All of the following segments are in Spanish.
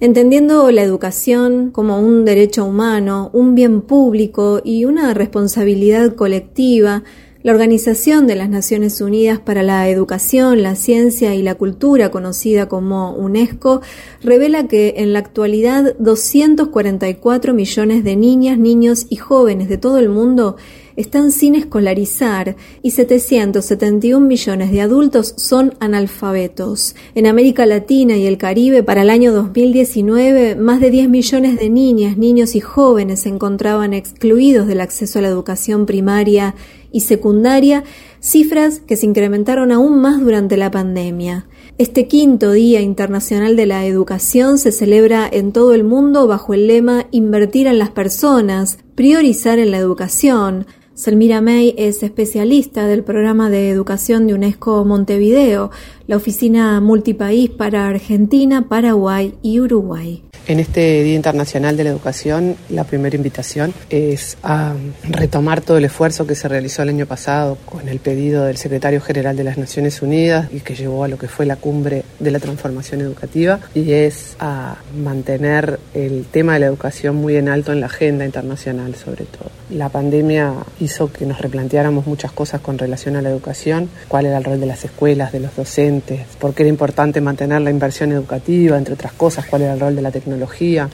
Entendiendo la educación como un derecho humano, un bien público y una responsabilidad colectiva, la Organización de las Naciones Unidas para la Educación, la Ciencia y la Cultura, conocida como UNESCO, revela que en la actualidad 244 millones de niñas, niños y jóvenes de todo el mundo están sin escolarizar y 771 millones de adultos son analfabetos. En América Latina y el Caribe, para el año 2019, más de 10 millones de niñas, niños y jóvenes se encontraban excluidos del acceso a la educación primaria y secundaria, cifras que se incrementaron aún más durante la pandemia. Este quinto Día Internacional de la Educación se celebra en todo el mundo bajo el lema Invertir en las personas, priorizar en la educación, Selmira May es especialista del programa de educación de UNESCO Montevideo, la oficina multipaís para Argentina, Paraguay y Uruguay. En este Día Internacional de la Educación, la primera invitación es a retomar todo el esfuerzo que se realizó el año pasado con el pedido del secretario general de las Naciones Unidas y que llevó a lo que fue la cumbre de la transformación educativa y es a mantener el tema de la educación muy en alto en la agenda internacional sobre todo. La pandemia hizo que nos replanteáramos muchas cosas con relación a la educación, cuál era el rol de las escuelas, de los docentes, por qué era importante mantener la inversión educativa, entre otras cosas, cuál era el rol de la tecnología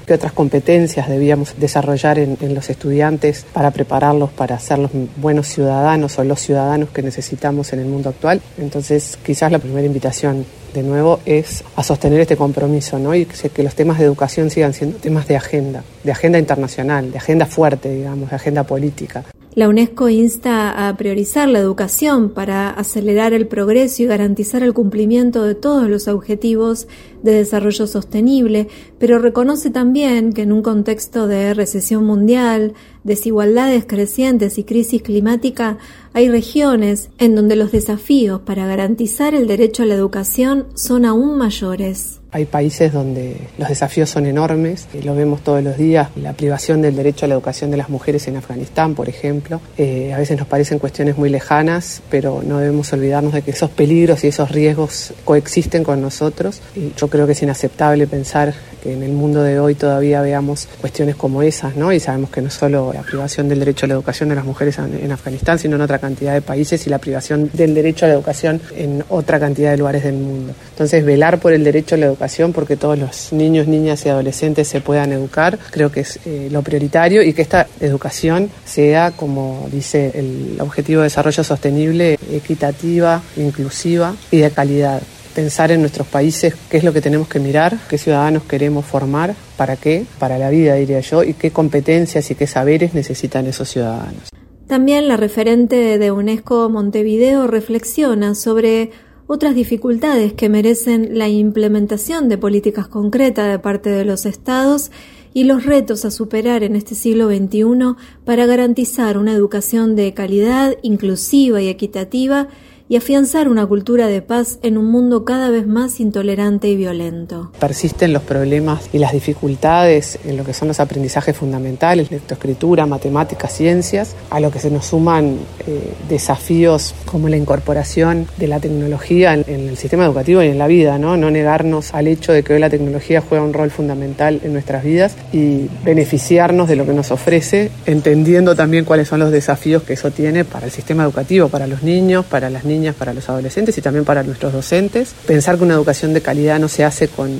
qué otras competencias debíamos desarrollar en, los estudiantes para prepararlos para ser los buenos ciudadanos o los ciudadanos que necesitamos en el mundo actual. Entonces, quizás la primera invitación de nuevo es a sostener este compromiso ¿no? y que los temas de educación sigan siendo temas de agenda, de agenda internacional, de agenda fuerte, digamos, de agenda política. La UNESCO insta a priorizar la educación para acelerar el progreso y garantizar el cumplimiento de todos los objetivos de desarrollo sostenible, pero reconoce también que en un contexto de recesión mundial, desigualdades crecientes y crisis climática, hay regiones en donde los desafíos para garantizar el derecho a la educación son aún mayores. Hay países donde los desafíos son enormes, lo vemos todos los días, la privación del derecho a la educación de las mujeres en Afganistán, por ejemplo. Eh, a veces nos parecen cuestiones muy lejanas, pero no debemos olvidarnos de que esos peligros y esos riesgos coexisten con nosotros. Y yo creo que es inaceptable pensar que en el mundo de hoy todavía veamos cuestiones como esas, ¿no? Y sabemos que no solo la privación del derecho a la educación de las mujeres en, Afganistán, sino en otra cantidad de países y la privación del derecho a la educación en otra cantidad de lugares del mundo. Entonces, velar por el derecho a la educación porque todos los niños, niñas y adolescentes se puedan educar, creo que es eh, lo prioritario y que esta educación sea, como dice el Objetivo de Desarrollo Sostenible, equitativa, inclusiva y de calidad pensar en nuestros países qué es lo que tenemos que mirar, qué ciudadanos queremos formar, para qué, para la vida diría yo, y qué competencias y qué saberes necesitan esos ciudadanos. También la referente de UNESCO Montevideo reflexiona sobre otras dificultades que merecen la implementación de políticas concretas de parte de los estados y los retos a superar en este siglo XXI para garantizar una educación de calidad, inclusiva y equitativa y afianzar una cultura de paz en un mundo cada vez más intolerante y violento. Persisten los problemas y las dificultades en lo que son los aprendizajes fundamentales, lectoescritura, matemáticas, ciencias, a lo que se nos suman eh, desafíos como la incorporación de la tecnología en, el sistema educativo y en la vida, ¿no? no negarnos al hecho de que hoy la tecnología juega un rol fundamental en nuestras vidas y beneficiarnos de lo que nos ofrece, entendiendo también cuáles son los desafíos que eso tiene para el sistema educativo, para los niños, para las niñas para los adolescentes y también para nuestros docentes. Pensar que una educación de calidad no se hace con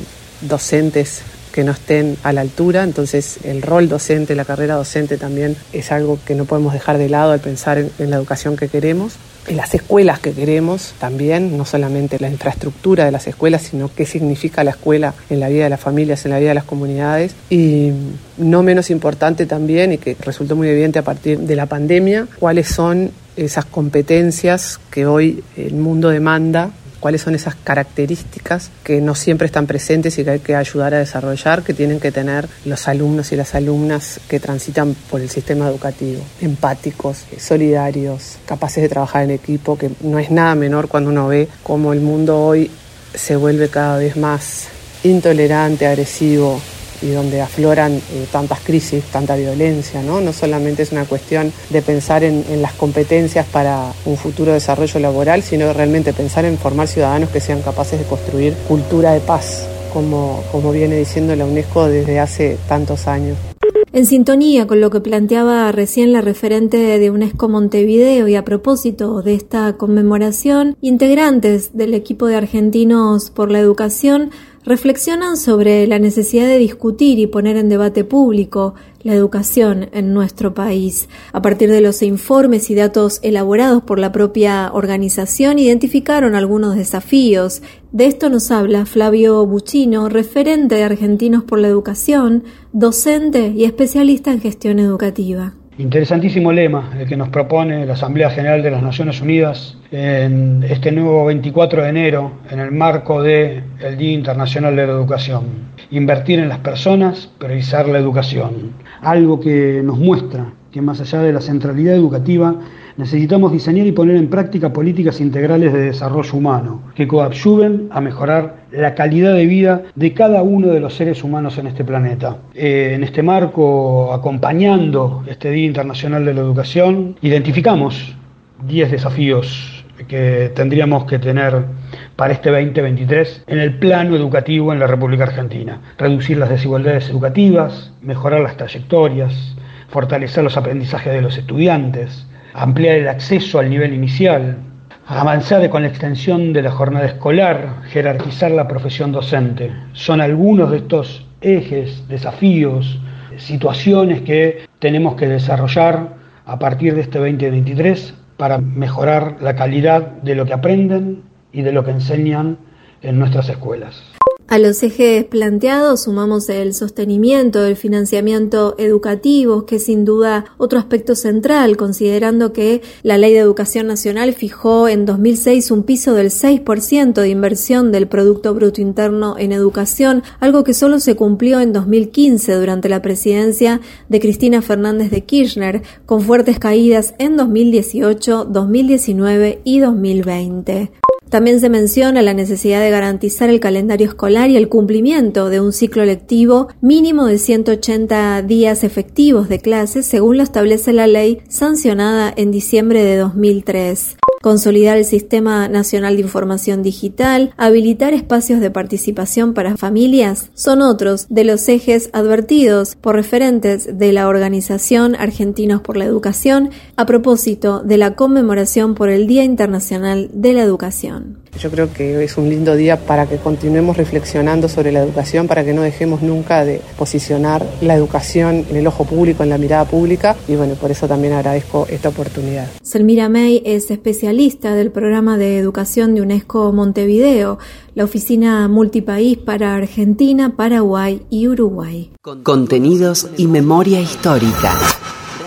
docentes que no estén a la altura, entonces el rol docente, la carrera docente también es algo que no podemos dejar de lado al pensar en, la educación que queremos en las escuelas que queremos también, no solamente la infraestructura de las escuelas, sino qué significa la escuela en la vida de las familias, en la vida de las comunidades. Y no menos importante también, y que resultó muy evidente a partir de la pandemia, cuáles son esas competencias que hoy el mundo demanda cuáles son esas características que no siempre están presentes y que hay que ayudar a desarrollar, que tienen que tener los alumnos y las alumnas que transitan por el sistema educativo, empáticos, solidarios, capaces de trabajar en equipo, que no es nada menor cuando uno ve cómo el mundo hoy se vuelve cada vez más intolerante, agresivo, y donde afloran eh, tantas crisis, tanta violencia, ¿no? No solamente es una cuestión de pensar en, las competencias para un futuro desarrollo laboral, sino realmente pensar en formar ciudadanos que sean capaces de construir cultura de paz, como, como viene diciendo la UNESCO desde hace tantos años. En sintonía con lo que planteaba recién la referente de UNESCO Montevideo y a propósito de esta conmemoración, integrantes del equipo de argentinos por la educación reflexionan sobre la necesidad de discutir y poner en debate público la educación en nuestro país. A partir de los informes y datos elaborados por la propia organización, identificaron algunos desafíos. De esto nos habla Flavio Buccino, referente de Argentinos por la Educación, docente y especialista en gestión educativa. Interesantísimo lema el que nos propone la Asamblea General de las Naciones Unidas en este nuevo 24 de enero en el marco del Día Internacional de la Educación. Invertir en las personas, priorizar la educación. Algo que nos muestra que más allá de la centralidad educativa, necesitamos diseñar y poner en práctica políticas integrales de desarrollo humano que coadyuven a mejorar la calidad de vida de cada uno de los seres humanos en este planeta. Eh, en este marco, acompañando este Día Internacional de la Educación, identificamos 10 desafíos que tendríamos que tener para este 2023 en el plano educativo en la República Argentina. Reducir las desigualdades educativas, mejorar las trayectorias, fortalecer los aprendizajes de los estudiantes, ampliar el acceso al nivel inicial, avanzar con la extensión de la jornada escolar, jerarquizar la profesión docente. Son algunos de estos ejes, desafíos, situaciones que tenemos que desarrollar a partir de este 2023 para mejorar la calidad de lo que aprenden y de lo que enseñan en nuestras escuelas. A los ejes planteados sumamos el sostenimiento del financiamiento educativo, que es sin duda otro aspecto central, considerando que la Ley de Educación Nacional fijó en 2006 un piso del 6% de inversión del Producto Bruto Interno en educación, algo que solo se cumplió en 2015 durante la presidencia de Cristina Fernández de Kirchner, con fuertes caídas en 2018, 2019 y 2020. También se menciona la necesidad de garantizar el calendario escolar y el cumplimiento de un ciclo lectivo mínimo de 180 días efectivos de clases, según lo establece la ley sancionada en diciembre de 2003 consolidar el Sistema Nacional de Información Digital, habilitar espacios de participación para familias, son otros de los ejes advertidos por referentes de la organización Argentinos por la Educación a propósito de la conmemoración por el Día Internacional de la Educación. Yo creo que es un lindo día para que continuemos reflexionando sobre la educación, para que no dejemos nunca de posicionar la educación en el ojo público, en la mirada pública, y bueno, por eso también agradezco esta oportunidad. Selmira May es especialista del programa de educación de UNESCO Montevideo, la oficina multipaís para Argentina, Paraguay y Uruguay. Contenidos y memoria histórica.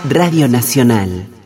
Radio Nacional.